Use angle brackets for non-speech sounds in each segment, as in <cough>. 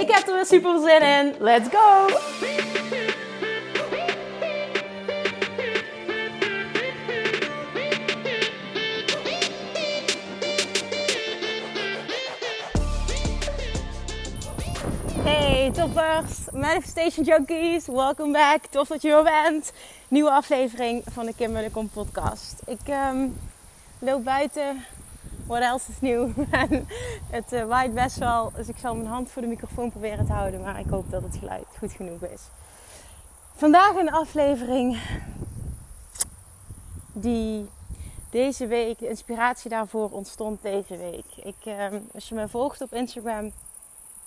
Ik heb er weer super zin in. Let's go! Hey toppers, Manifestation Junkies, welcome back. Tof dat je er bent. Nieuwe aflevering van de Kim Mullecom podcast. Ik ehm, loop buiten, what else is nieuw? <laughs> het uh, waait best wel, dus ik zal mijn hand voor de microfoon proberen te houden. Maar ik hoop dat het geluid goed genoeg is. Vandaag een aflevering die deze week, de inspiratie daarvoor ontstond deze week. Ik, ehm, als je me volgt op Instagram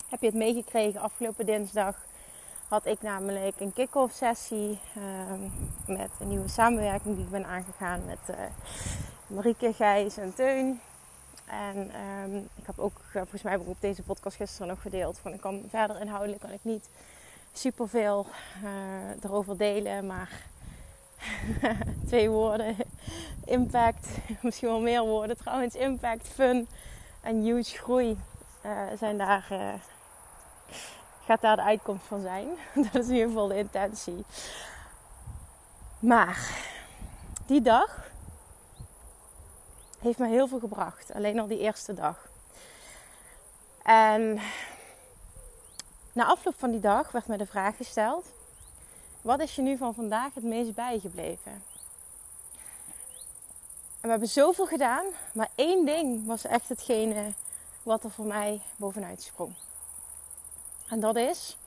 heb je het meegekregen? Afgelopen dinsdag had ik namelijk een kick-off sessie uh, met een nieuwe samenwerking die ik ben aangegaan met uh, Marieke, Gijs en Teun. En um, ik heb ook, uh, volgens mij heb op deze podcast gisteren nog gedeeld, van ik kan verder inhoudelijk kan ik niet superveel uh, erover delen, maar <laughs> twee woorden, impact, <laughs> misschien wel meer woorden trouwens, impact, fun en huge groei zijn daar gaat daar de uitkomst van zijn. <laughs> Dat is in ieder geval de intentie. Maar die dag heeft me heel veel gebracht. Alleen al die eerste dag. En na afloop van die dag werd me de vraag gesteld: wat is je nu van vandaag het meest bijgebleven? En we hebben zoveel gedaan, maar één ding was echt hetgene wat er voor mij bovenuit sprong. En dat is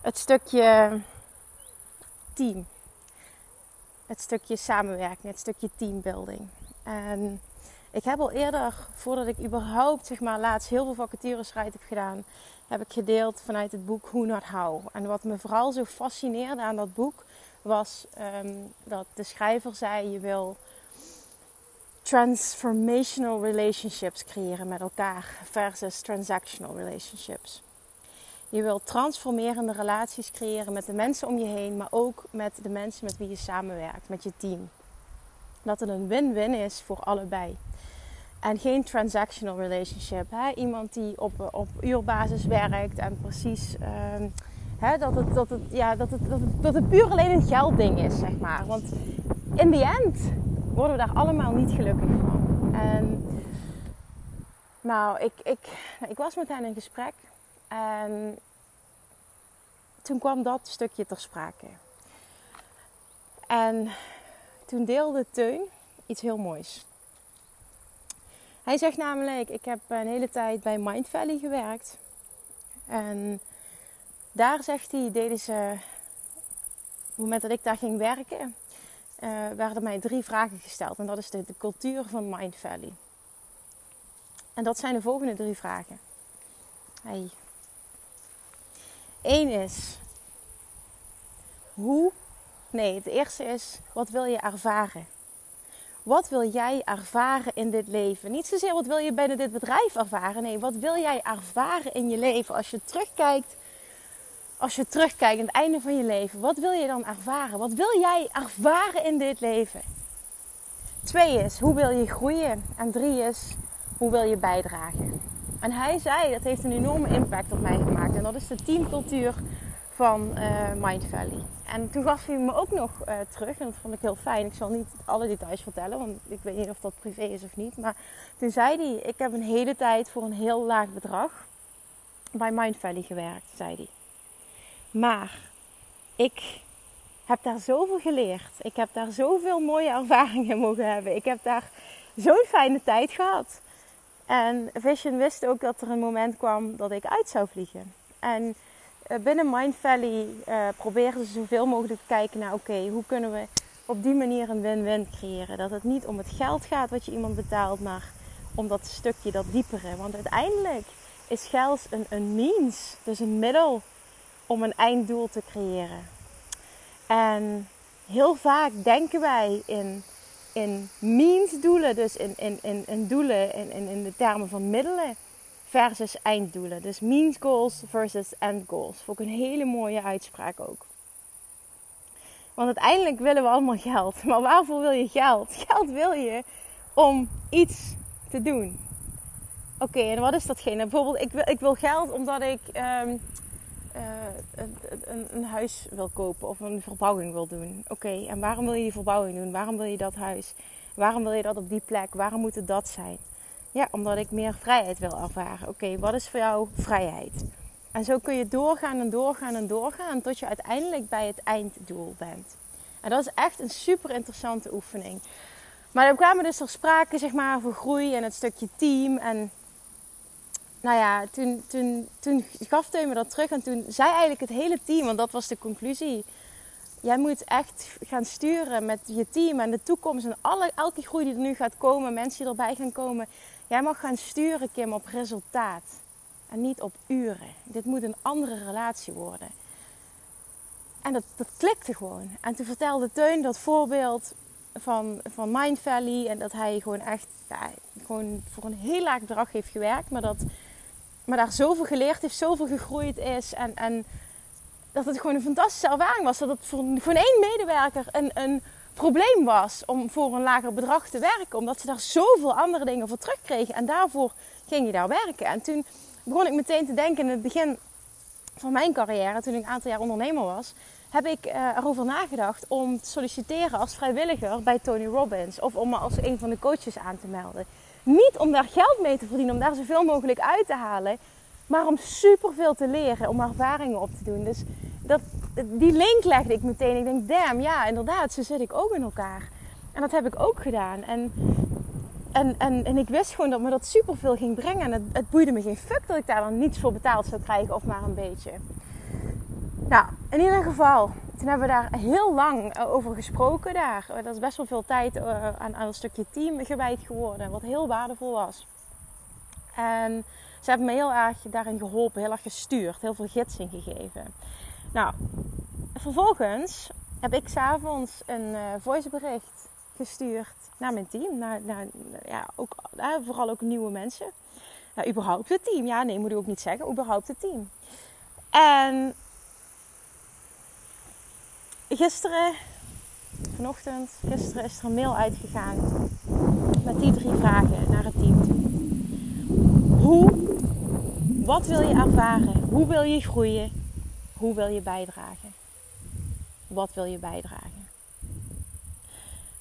het stukje team. Het stukje samenwerking, het stukje teambuilding. En ik heb al eerder, voordat ik überhaupt zeg maar laatst heel veel vacatures eruit heb gedaan, heb ik gedeeld vanuit het boek Who Not How. En wat me vooral zo fascineerde aan dat boek was um, dat de schrijver zei: je wil transformational relationships creëren met elkaar versus transactional relationships. Je wilt transformerende relaties creëren met de mensen om je heen, maar ook met de mensen met wie je samenwerkt, met je team. Dat het een win-win is voor allebei. En geen transactional relationship. Hè? Iemand die op, op uurbasis werkt en precies uh, hè, dat, het, dat, het, ja, dat, het, dat, het, dat het puur alleen een geldding is, zeg maar. Want in the end worden we daar allemaal niet gelukkig van. En nou, ik, ik, ik was met hen in gesprek en toen kwam dat stukje ter sprake. En toen deelde Teun iets heel moois. Hij zegt namelijk, ik heb een hele tijd bij Mind Valley gewerkt. En daar zegt hij, deden ze, op het moment dat ik daar ging werken, uh, werden mij drie vragen gesteld. En dat is de, cultuur van Mind Valley. En dat zijn de volgende drie vragen. Hey. Eén is, hoe? Nee, het eerste is, wat wil je ervaren? Wat wil jij ervaren in dit leven? Niet zozeer wat wil je binnen dit bedrijf ervaren. Nee, wat wil jij ervaren in je leven als je terugkijkt als je terugkijkt aan het einde van je leven, wat wil je dan ervaren? Wat wil jij ervaren in dit leven? Twee is, hoe wil je groeien? En drie is, hoe wil je bijdragen? En hij zei, dat heeft een enorme impact op mij. En dat is de teamcultuur van uh, Mind Valley. En toen gaf hij me ook nog uh, terug. En dat vond ik heel fijn. Ik zal niet alle details vertellen, want ik weet niet of dat privé is of niet. Maar toen zei hij, ik heb een hele tijd voor een heel laag bedrag bij Mind Valley gewerkt, zei hij. Maar ik heb daar zoveel geleerd. Ik heb daar zoveel mooie ervaringen <laughs> mogen hebben. Ik heb daar zo'n fijne tijd gehad. En Vision wist ook dat er een moment kwam dat ik uit zou vliegen. En eh, binnen Mind Valley uh, proberen ze zoveel mogelijk te kijken naar: oké, hoe kunnen we op die manier een win-win creëren? Dat het niet om het geld gaat wat je iemand betaalt, maar om dat stukje, dat diepere. Want uiteindelijk is geld een, een means, dus een middel om een einddoel te creëren. En heel vaak denken wij in, in means doelen, dus in, in, in, in doelen in, in, in de termen van middelen versus einddoelen. Dus means goals versus end goals. Vond ik een hele mooie uitspraak ook. Want uiteindelijk willen we allemaal geld. Maar waarvoor wil je geld? <laughs> Geld wil je om iets te doen. Oké, en wat is datgene? Bijvoorbeeld, ik wil, ik wil geld omdat ik uh, een, een, een, huis wil kopen of een verbouwing wil doen. Oké, en waarom wil je die verbouwing doen? Waarom wil je dat huis? Waarom wil je dat op die plek? Waarom moet het dat zijn? Ja, omdat ik meer vrijheid wil ervaren. Oké, wat is voor jou vrijheid? En zo kun je doorgaan en doorgaan en doorgaan tot je uiteindelijk bij het einddoel bent. En dat is echt een super interessante oefening. Maar er kwamen dus er sprake zeg maar, over groei en het stukje team. En nou ja, toen, toen, toen gaf Teun me dat terug. En toen zei eigenlijk het hele team, want dat was de conclusie. Jij moet echt gaan sturen met je team en de toekomst. En alle, elke groei die er nu gaat komen, mensen die erbij gaan komen. Jij mag gaan sturen, Kim, op resultaat. En niet op uren. Dit moet een andere relatie worden. En dat, dat klikte gewoon. En toen vertelde Teun dat voorbeeld van, van Mind Valley. En dat hij gewoon echt gewoon voor een heel laag bedrag heeft gewerkt. Maar, dat, maar daar zoveel geleerd heeft, zoveel gegroeid is. En, en dat het gewoon een fantastische ervaring was. Dat het voor, voor één medewerker een, een probleem was om voor een lager bedrag te werken. Omdat ze daar zoveel andere dingen voor terugkregen. En daarvoor ging je daar werken. En toen begon ik meteen te denken in het begin van mijn carrière, toen ik een aantal jaar ondernemer was, heb ik uh, erover nagedacht om te solliciteren als vrijwilliger bij Tony Robbins of om me als een van de coaches aan te melden. Niet om daar geld mee te verdienen, om daar zoveel mogelijk uit te halen, maar om superveel te leren, om ervaringen op te doen. Dus dat, die link legde ik meteen. Ik denk, damn, ja, inderdaad, zo zit ik ook in elkaar. En dat heb ik ook gedaan. En en, en, en ik wist gewoon dat me dat superveel ging brengen. En het, het boeide me geen fuck dat ik daar dan niets voor betaald zou krijgen of maar een beetje. Nou, in ieder geval, toen hebben we daar heel lang eh, over gesproken daar. Dat is best wel veel tijd eh, aan, aan een stukje team gewijd geworden, wat heel waardevol was. En ze hebben me heel erg daarin geholpen, heel erg gestuurd, heel veel gidsing gegeven. Nou, vervolgens heb ik s'avonds een uh, voicebericht gestuurd naar mijn team. Naar, naar ja, ook, vooral ook nieuwe mensen. Nou, überhaupt het team. Ja, nee, moet ik ook niet zeggen. Überhaupt het team. En gisteren, vanochtend, gisteren is er een mail uitgegaan met die drie vragen naar het team. Hoe, wat wil je ervaren? Hoe wil je groeien? Hoe wil je bijdragen? Wat wil je bijdragen?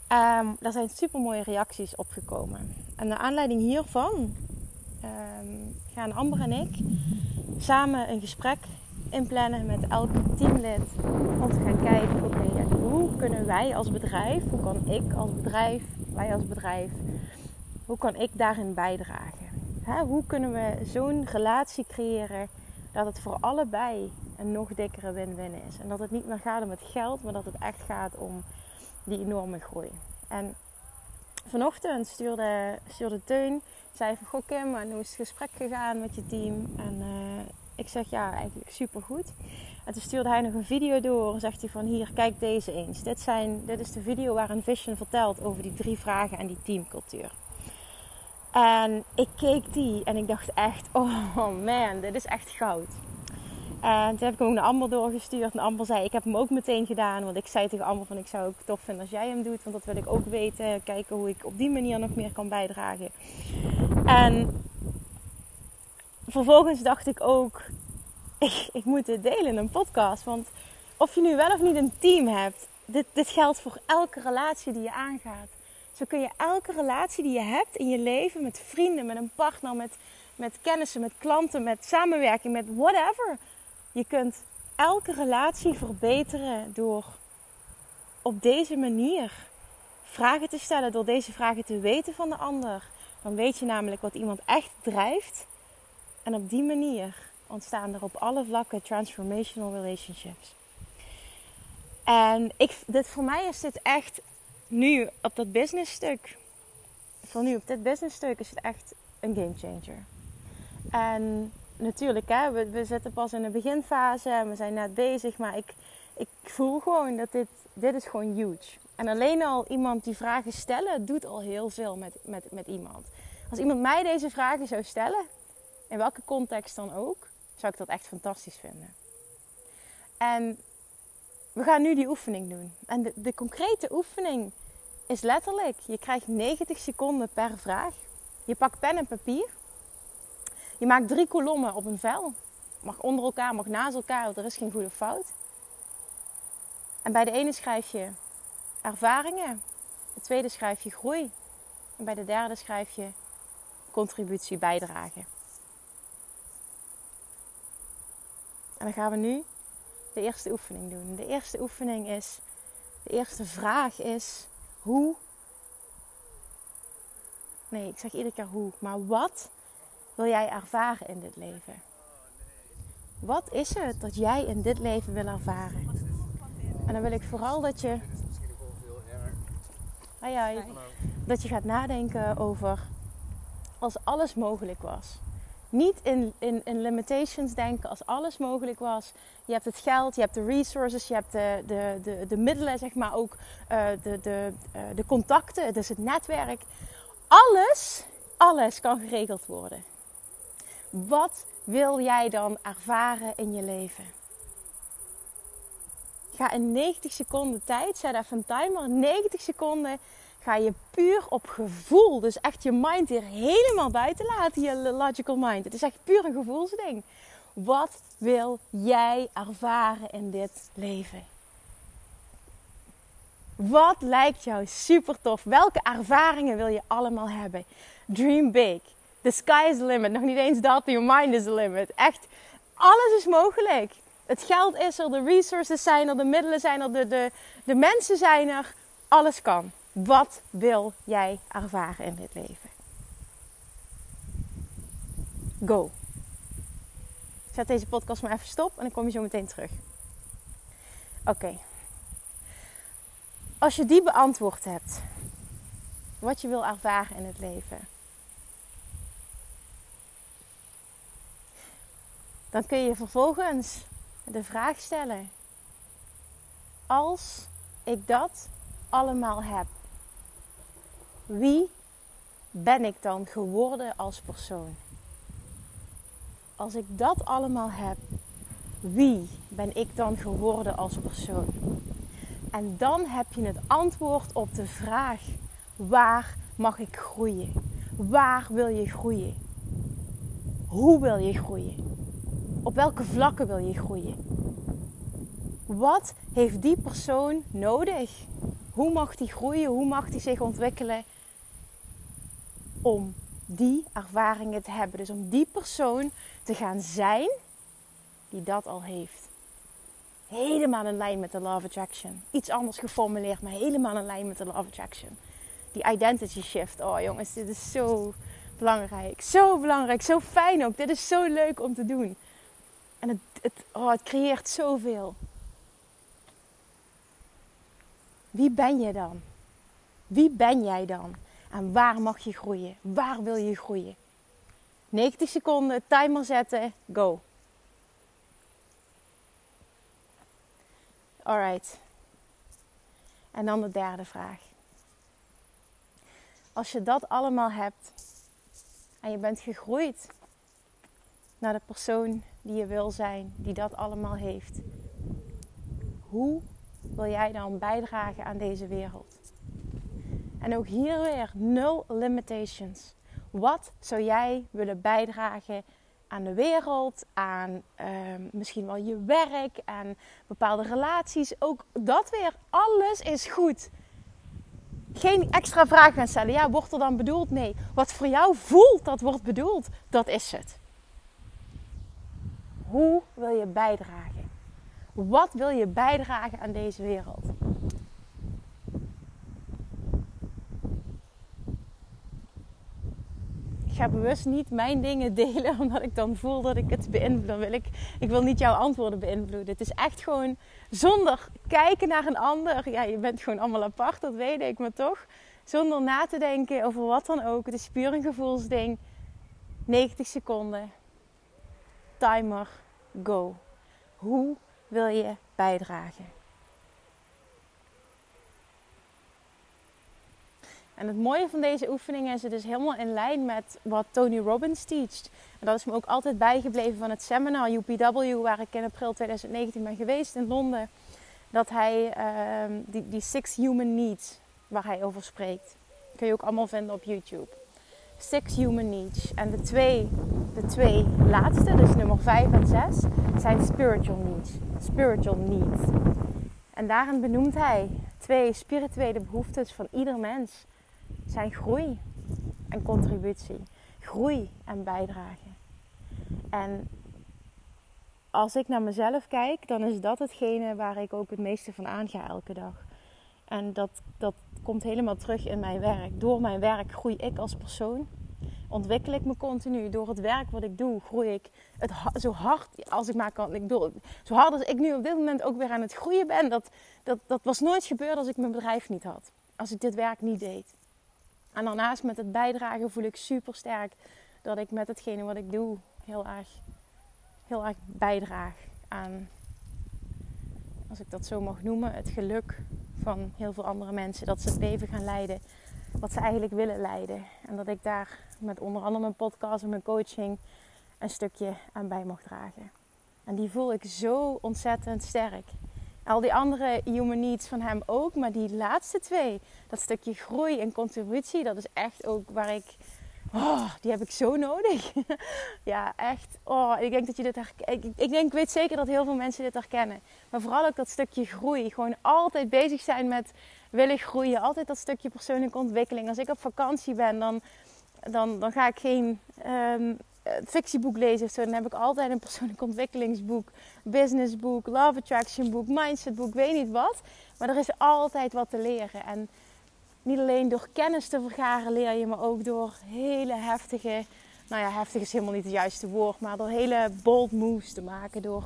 Um, daar zijn super mooie reacties op gekomen. En naar aanleiding hiervan um, gaan Amber en ik samen een gesprek inplannen met elk teamlid. Om te gaan kijken, oké, hoe kunnen wij als bedrijf, hoe kan ik als bedrijf, wij als bedrijf, hoe kan ik daarin bijdragen? hoe kunnen we zo'n relatie creëren dat het voor allebei een nog dikkere win-win is? En dat het niet meer gaat om het geld, maar dat het echt gaat om die enorme groei. En vanochtend stuurde, stuurde Teun, zei van, goh Kim, hoe is het gesprek gegaan met je team? En uh, ik zeg, ja, eigenlijk super goed. En toen stuurde hij nog een video door en zegt hij van, hier, kijk deze eens. Dit, zijn, dit is de video waarin Vision vertelt over die drie vragen en die teamcultuur. En ik keek die en ik dacht echt, <laughs> oh man, dit is echt goud. En toen heb ik hem ook naar Amber doorgestuurd. En Amber zei, ik heb hem ook meteen gedaan. Want ik zei tegen Amber van, ik zou het tof vinden als jij hem doet. Want dat wil ik ook weten. Kijken hoe ik op die manier nog meer kan bijdragen. En vervolgens dacht ik ook, ik, ik moet dit delen in een podcast. Want of je nu wel of niet een team hebt, dit, dit geldt voor elke relatie die je aangaat. Zo kun je elke relatie die je hebt in je leven, met vrienden, met een partner, met, met kennissen, met klanten, met samenwerking, met whatever je kunt elke relatie verbeteren door op deze manier vragen te stellen, door deze vragen te weten van de ander. Dan weet je namelijk wat iemand echt drijft. En op die manier ontstaan er op alle vlakken transformational relationships. En ik, dit, voor mij is dit echt nu op dat business stuk voor nu op dit businessstuk is het echt een game changer. En natuurlijk, hè, we, we zitten pas in de beginfase en we zijn net bezig, maar ik, ik voel gewoon dat dit, dit is gewoon huge. En alleen al iemand die vragen stellen, doet al heel veel met, met, met iemand. Als iemand mij deze vragen zou stellen, in welke context dan ook, zou ik dat echt fantastisch vinden. En we gaan nu die oefening doen. En de, de concrete oefening is letterlijk: je krijgt 90 seconden per vraag. Je pakt pen en papier. Je maakt drie kolommen op een vel. Mag onder elkaar, mag naast elkaar, want er is geen goede fout. En bij de ene schrijf je ervaringen. De tweede schrijf je groei. En bij de derde schrijf je contributie bijdragen. En dan gaan we nu de eerste oefening doen. De eerste oefening is, de eerste vraag is, hoe? Nee, ik zeg iedere keer hoe, maar wat wil jij ervaren in dit leven? Wat is het dat jij in dit leven wil ervaren? En dan wil ik vooral dat je. Dat je gaat nadenken over als alles mogelijk was. Niet in, in, in limitations denken als alles mogelijk was. Je hebt het geld, je hebt de resources, je hebt de, de, de, de middelen, zeg maar ook uh, de, de, uh, de contacten, dus het netwerk. Alles, alles kan geregeld worden. Wat wil jij dan ervaren in je leven? Ga in 90 seconden tijd, zet even een timer, 90 seconden ga je puur op gevoel, dus echt je mind hier helemaal buiten laten, je logical mind. Het is echt puur een gevoelsding. Wat wil jij ervaren in dit leven? Wat lijkt jou super tof? Welke ervaringen wil je allemaal hebben? Dream big. The sky is the limit. Nog niet eens dat, your mind is the limit. Echt, alles is mogelijk. Het geld is er, de resources zijn er, de middelen zijn er, de, de, de mensen zijn er. Alles kan. Wat wil jij ervaren in dit leven? Go. Zet deze podcast maar even stop en dan kom je zo meteen terug. Oké. Als je die beantwoord hebt, wat je wil ervaren in het leven, dan kun je vervolgens de vraag stellen: als ik dat allemaal heb, wie ben ik dan geworden als persoon? Als ik dat allemaal heb, wie ben ik dan geworden als persoon? En dan heb je het antwoord op de vraag: waar mag ik groeien? Waar wil je groeien? Hoe wil je groeien? Op welke vlakken wil je groeien? Wat heeft die persoon nodig? Hoe mag die groeien? Hoe mag die zich ontwikkelen? om die ervaringen te hebben. Dus om die persoon te gaan zijn die dat al heeft. Helemaal in lijn met de Love Attraction. Iets anders geformuleerd, maar helemaal in lijn met de Love Attraction. Die identity shift. Oh jongens, dit is zo belangrijk. Zo belangrijk, zo fijn ook. Dit is zo leuk om te doen. En het, oh, het creëert zoveel. Wie ben je dan? Wie ben jij dan? En waar mag je groeien? Waar wil je groeien? 90 seconden, timer zetten, go. Alright. En dan de derde vraag. Als je dat allemaal hebt en je bent gegroeid naar de persoon die je wil zijn, die dat allemaal heeft, hoe wil jij dan bijdragen aan deze wereld? En ook hier weer nul limitations. Wat zou jij willen bijdragen aan de wereld, aan ehm, misschien wel je werk, aan bepaalde relaties? Ook dat weer, alles is goed. Geen extra vragen gaan stellen. Ja, wordt er dan bedoeld? Nee. Wat voor jou voelt dat wordt bedoeld, dat is het. Hoe wil je bijdragen? Wat wil je bijdragen aan deze wereld? ik ga bewust niet mijn dingen <laughs> delen, omdat ik dan voel dat ik het beïnvloed. Dan wil ik, wil niet jouw antwoorden beïnvloeden. Het is echt gewoon zonder kijken naar een ander. Ja, je bent gewoon allemaal apart, dat weet ik, maar toch. Zonder na te denken over wat dan ook. Het is puur een gevoelsding. 90 seconden. Timer. Go. Hoe wil je bijdragen? En het mooie van deze oefening is, het is helemaal in lijn met wat Tony Robbins teacht. En dat is me ook altijd bijgebleven van het seminar UPW, waar ik in april 2019 ben geweest in Londen. Dat hij uh, die, die Six Human Needs, waar hij over spreekt, kun je ook allemaal vinden op YouTube. Six Human Needs. En de twee, de twee laatste, dus nummer 5 en 6, zijn spiritual needs. Spiritual needs. En daarin benoemt hij twee spirituele behoeftes van ieder mens zijn groei en contributie. Groei en bijdrage. En als ik naar mezelf kijk, dan is dat hetgene waar ik ook het meeste van aanga elke dag. En dat, dat komt helemaal terug in mijn werk. Door mijn werk groei ik als persoon. Ontwikkel ik me continu. Door het werk wat ik doe, groei ik het zo hard als ik maar kan. Ik bedoel, zo hard als ik nu op dit moment ook weer aan het groeien ben. Dat, dat, dat was nooit gebeurd als ik mijn bedrijf niet had. Als ik dit werk niet deed. En daarnaast met het bijdragen voel ik super sterk dat ik met hetgene wat ik doe heel erg, heel erg bijdraag aan, als ik dat zo mag noemen, het geluk van heel veel andere mensen. Dat ze het leven gaan leiden wat ze eigenlijk willen leiden. En dat ik daar met onder andere mijn podcast en mijn coaching een stukje aan bij mag dragen. En die voel ik zo ontzettend sterk. Al die andere human needs van hem ook. Maar die laatste twee, dat stukje groei en contributie, dat is echt ook waar ik. Oh, die heb ik zo nodig. <laughs> ja, echt. Oh, ik denk dat je dit herkent. Ik, ik, denk, ik weet zeker dat heel veel mensen dit herkennen. Maar vooral ook dat stukje groei. Gewoon altijd bezig zijn met willen groeien. Altijd dat stukje persoonlijke ontwikkeling. Als ik op vakantie ben, dan, dan, dan ga ik geen um, fictieboek lezen. Zo. Dan heb ik altijd een persoonlijk ontwikkelingsboek, businessboek, love attraction boek, mindsetboek, weet niet wat. Maar er is altijd wat te leren. En niet alleen door kennis te vergaren leer je, maar ook door hele heftige, nou ja, heftig is helemaal niet het juiste woord, maar door hele bold moves te maken. Door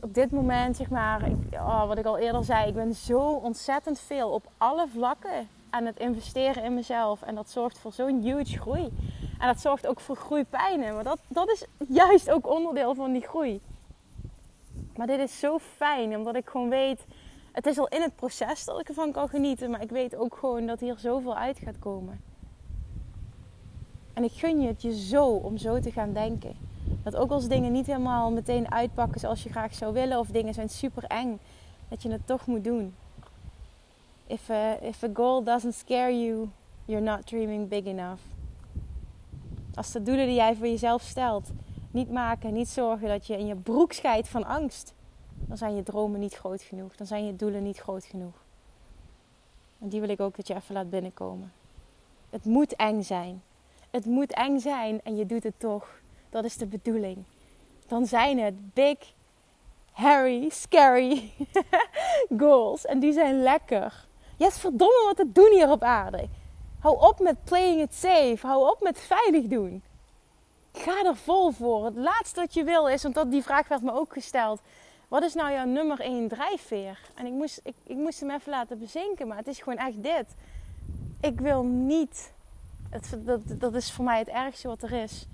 op dit moment, zeg maar, ik, oh, wat ik al eerder zei, ik ben zo ontzettend veel op alle vlakken aan het investeren in mezelf. En dat zorgt voor zo'n huge groei. En dat zorgt ook voor groeipijnen. Maar dat, dat is juist ook onderdeel van die groei. Maar dit is zo fijn, omdat ik gewoon weet... Het is al in het proces dat ik ervan kan genieten. Maar ik weet ook gewoon dat hier zoveel uit gaat komen. En ik gun je het je zo om zo te gaan denken. Dat ook als dingen niet helemaal meteen uitpakken zoals je graag zou willen. Of dingen zijn super eng. Dat je het toch moet doen. If a, if a goal doesn't scare you, you're not dreaming big enough. Als de doelen die jij voor jezelf stelt niet maken, niet zorgen dat je in je broek scheidt van angst, dan zijn je dromen niet groot genoeg. Dan zijn je doelen niet groot genoeg. En die wil ik ook dat je even laat binnenkomen. Het moet eng zijn. Het moet eng zijn en je doet het toch. Dat is de bedoeling. Dan zijn het big, hairy, scary <laughs> goals. En die zijn lekker. Hebt verdomme wat te doen hier op aarde. Hou op met playing it safe. Hou op met veilig doen. Ga er vol voor. Het laatste wat je wil is, want dat, die vraag werd me ook gesteld. Wat is nou jouw nummer één drijfveer? En ik moest, ik, ik moest hem even laten bezinken, maar het is gewoon echt dit. Ik wil niet, dat, dat is voor mij het ergste wat er is.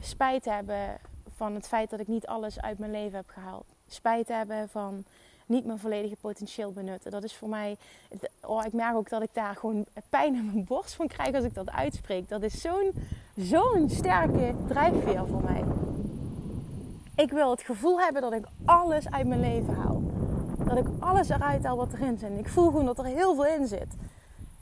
Spijt hebben van het feit dat ik niet alles uit mijn leven heb gehaald. Spijt hebben van niet mijn volledige potentieel benutten. Dat is voor mij. Oh, ik merk ook dat ik daar gewoon pijn in mijn borst van krijg als ik dat uitspreek. Dat is zo'n zo'n sterke drijfveer voor mij. Ik wil het gevoel hebben dat ik alles uit mijn leven haal. Dat ik alles eruit haal wat erin zit. Ik voel gewoon dat er heel veel in zit.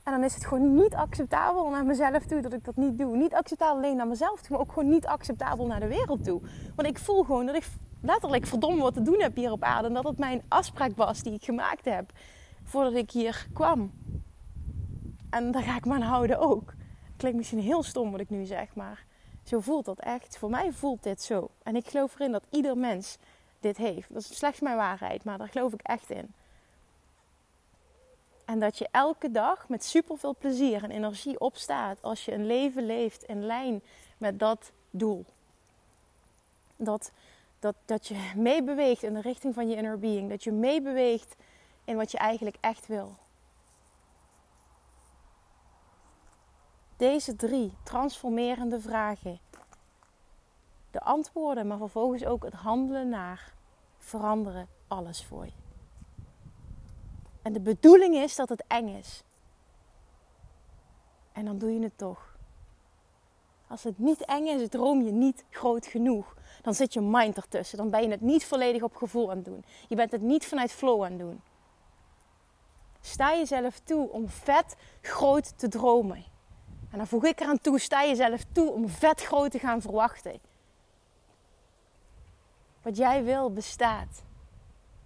En dan is het gewoon niet acceptabel naar mezelf toe dat ik dat niet doe. Niet acceptabel alleen naar mezelf toe, maar ook gewoon niet acceptabel naar de wereld toe. Want ik voel gewoon dat ik letterlijk verdomme wat te doen heb hier op aarde. En dat het mijn afspraak was die ik gemaakt heb voordat ik hier kwam. En daar ga ik me aan houden ook. Klinkt misschien heel stom wat ik nu zeg, maar zo voelt dat echt. Voor mij voelt dit zo. En ik geloof erin dat ieder mens dit heeft. Dat is slechts mijn waarheid, maar daar geloof ik echt in. En dat je elke dag met superveel plezier en energie opstaat als je een leven leeft in lijn met dat doel. Dat dat, dat je meebeweegt in de richting van je inner being. Dat je meebeweegt in wat je eigenlijk echt wil. Deze drie transformerende vragen, de antwoorden, maar vervolgens ook het handelen naar, veranderen alles voor je. En de bedoeling is dat het eng is. En dan doe je het toch. Als het niet eng is, droom je niet groot genoeg. Dan zit je mind ertussen. Dan ben je het niet volledig op gevoel aan het doen. Je bent het niet vanuit flow aan het doen. Sta jezelf toe om vet groot te dromen. En dan voeg ik eraan toe, sta jezelf toe om vet groot te gaan verwachten. Wat jij wil bestaat.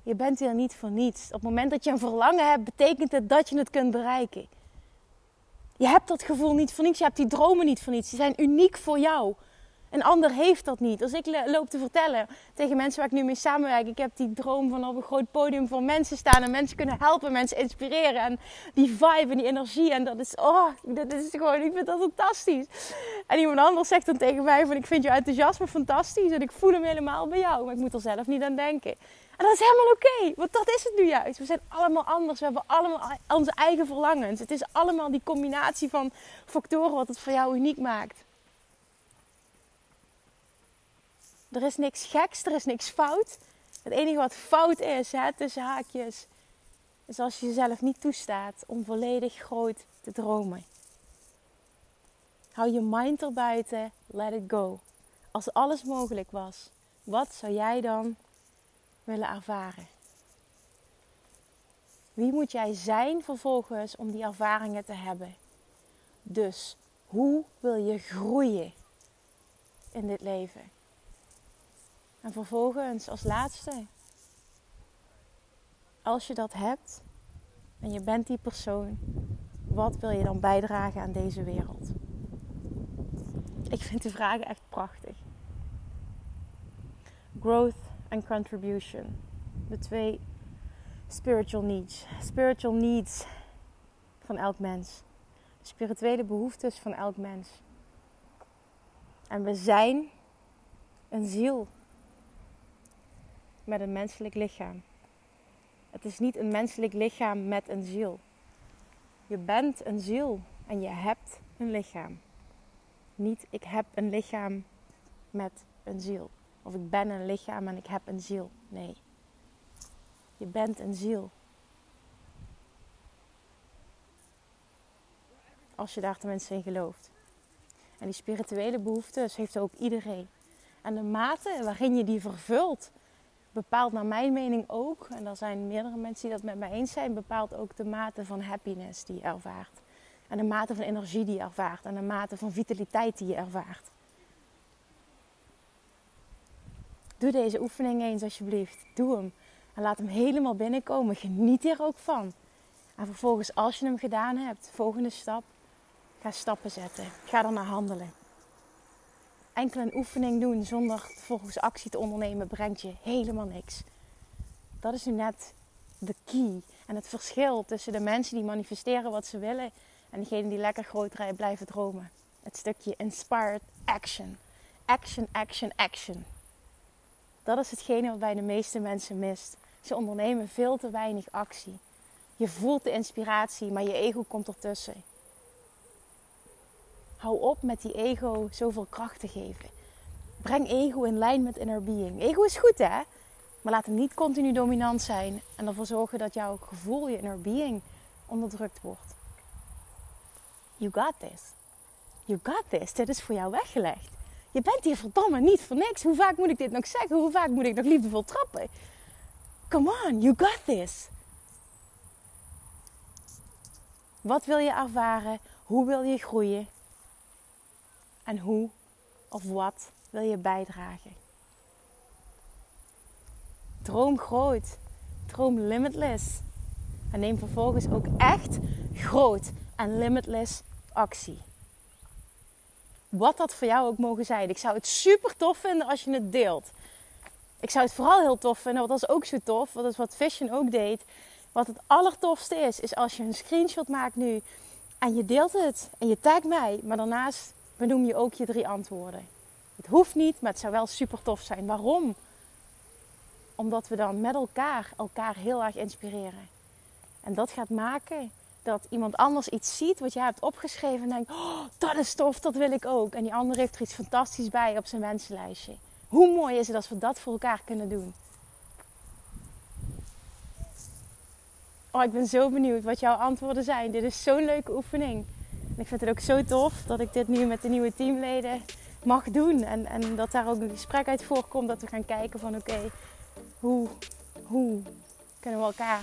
Je bent hier niet voor niets. Op het moment dat je een verlangen hebt, betekent het dat je het kunt bereiken. Je hebt dat gevoel niet voor niets. Je hebt die dromen niet voor niets. Die zijn uniek voor jou. Een ander heeft dat niet. Als ik loop te vertellen tegen mensen waar ik nu mee samenwerk. Ik heb die droom van op een groot podium voor mensen staan. En mensen kunnen helpen, mensen inspireren. En die vibe en die energie. En dat is, oh, dat is gewoon, ik vind dat fantastisch. En iemand anders zegt dan tegen mij van, ik vind je enthousiasme fantastisch. En ik voel hem helemaal bij jou. Maar ik moet er zelf niet aan denken. En dat is helemaal oké, want dat is het nu juist. We zijn allemaal anders, we hebben allemaal onze eigen verlangens. Het is allemaal die combinatie van factoren wat het voor jou uniek maakt. Er is niks geks, er is niks fout. Het enige wat fout is, hè, tussen haakjes, is als je jezelf niet toestaat om volledig groot te dromen. Hou je mind erbuiten, let it go. Als alles mogelijk was, wat zou jij dan willen ervaren? Wie moet jij zijn vervolgens om die ervaringen te hebben? Dus hoe wil je groeien in dit leven? En vervolgens als laatste, als je dat hebt en je bent die persoon, wat wil je dan bijdragen aan deze wereld? Ik vind de vragen echt prachtig. Growth and contribution. De twee spiritual needs. Spiritual needs van elk mens. De spirituele behoeftes van elk mens. En we zijn een ziel met een menselijk lichaam. Het is niet een menselijk lichaam met een ziel. Je bent een ziel en je hebt een lichaam. Niet ik heb een lichaam met een ziel. Of ik ben een lichaam en ik heb een ziel. Nee. Je bent een ziel. Als je daar tenminste in gelooft. En die spirituele behoeftes heeft ook iedereen. En de mate waarin je die vervult, bepaalt naar mijn mening ook, en er zijn meerdere mensen die dat met mij eens zijn, bepaalt ook de mate van happiness die je ervaart. En de mate van energie die je ervaart. En de mate van vitaliteit die je ervaart. Doe deze oefening eens alsjeblieft. Doe hem. En laat hem helemaal binnenkomen. Geniet er ook van. En vervolgens, als je hem gedaan hebt, volgende stap. Ga stappen zetten. Ga er naar handelen. Enkel een oefening doen zonder vervolgens actie te ondernemen brengt je helemaal niks. Dat is nu net de key. En het verschil tussen de mensen die manifesteren wat ze willen en degenen die lekker groot blijven dromen. Het stukje inspired action. Action, action, action. Dat is hetgene wat bij de meeste mensen mist. Ze ondernemen veel te weinig actie. Je voelt de inspiratie, maar je ego komt ertussen. Hou op met die ego zoveel kracht te geven. Breng ego in lijn met inner being. Ego is goed hè, maar laat hem niet continu dominant zijn en ervoor zorgen dat jouw gevoel, je inner being, onderdrukt wordt. You got this. You got this. Dit is voor jou weggelegd. Je bent hier verdomme niet voor niks. Hoe vaak moet ik dit nog zeggen? Hoe vaak moet ik nog liefdevol trappen? Come on, you got this. Wat wil je ervaren? Hoe wil je groeien? En hoe of wat wil je bijdragen? Droom groot. Droom limitless. En neem vervolgens ook echt groot en limitless actie. Wat dat voor jou ook mogen zijn. Ik zou het super tof vinden als je het deelt. Ik zou het vooral heel tof vinden, want dat is ook zo tof. Dat is wat Vision ook deed. Wat het allertofste is, is als je een screenshot maakt nu en je deelt het en je tagt mij. Maar daarnaast benoem je ook je drie antwoorden. Het hoeft niet, maar het zou wel super tof zijn. Waarom? Omdat we dan met elkaar elkaar heel erg inspireren. En dat gaat maken dat iemand anders iets ziet wat jij hebt opgeschreven en denkt: oh, dat is tof, dat wil ik ook. En die ander heeft er iets fantastisch bij op zijn wensenlijstje. Hoe mooi is het als we dat voor elkaar kunnen doen? Oh, ik ben zo benieuwd wat jouw antwoorden zijn. Dit is zo'n leuke oefening. Ik vind het ook zo tof dat ik dit nu met de nieuwe teamleden mag doen. En, en dat daar ook een gesprek uit voorkomt. Dat we gaan kijken van oké, hoe, hoe kunnen we elkaar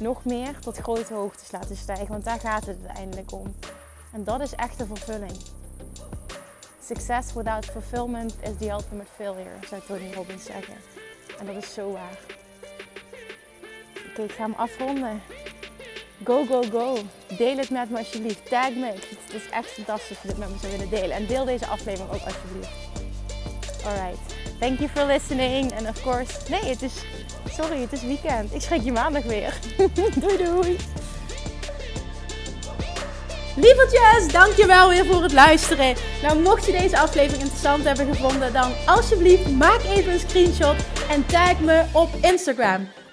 nog meer tot grote hoogtes laten stijgen. Want daar gaat het uiteindelijk om. En dat is echte vervulling. Success without fulfillment is the ultimate failure, zou Tony Robbins zeggen. En dat is zo waar. Oké, ik ga hem afronden. Go, go, go. Deel het met me alsjeblieft. Tag me. Het is echt fantastisch dat je dit met me zou willen delen. En deel deze aflevering ook alsjeblieft. Alright. Thank you for listening. And of course... Nee, het is... Sorry, het is weekend. Ik schrik je maandag weer. <laughs> doei doei. Lievertjes, dankjewel weer voor het luisteren. Nou, mocht je deze aflevering interessant hebben gevonden, dan alsjeblieft maak even een screenshot en tag me op Instagram.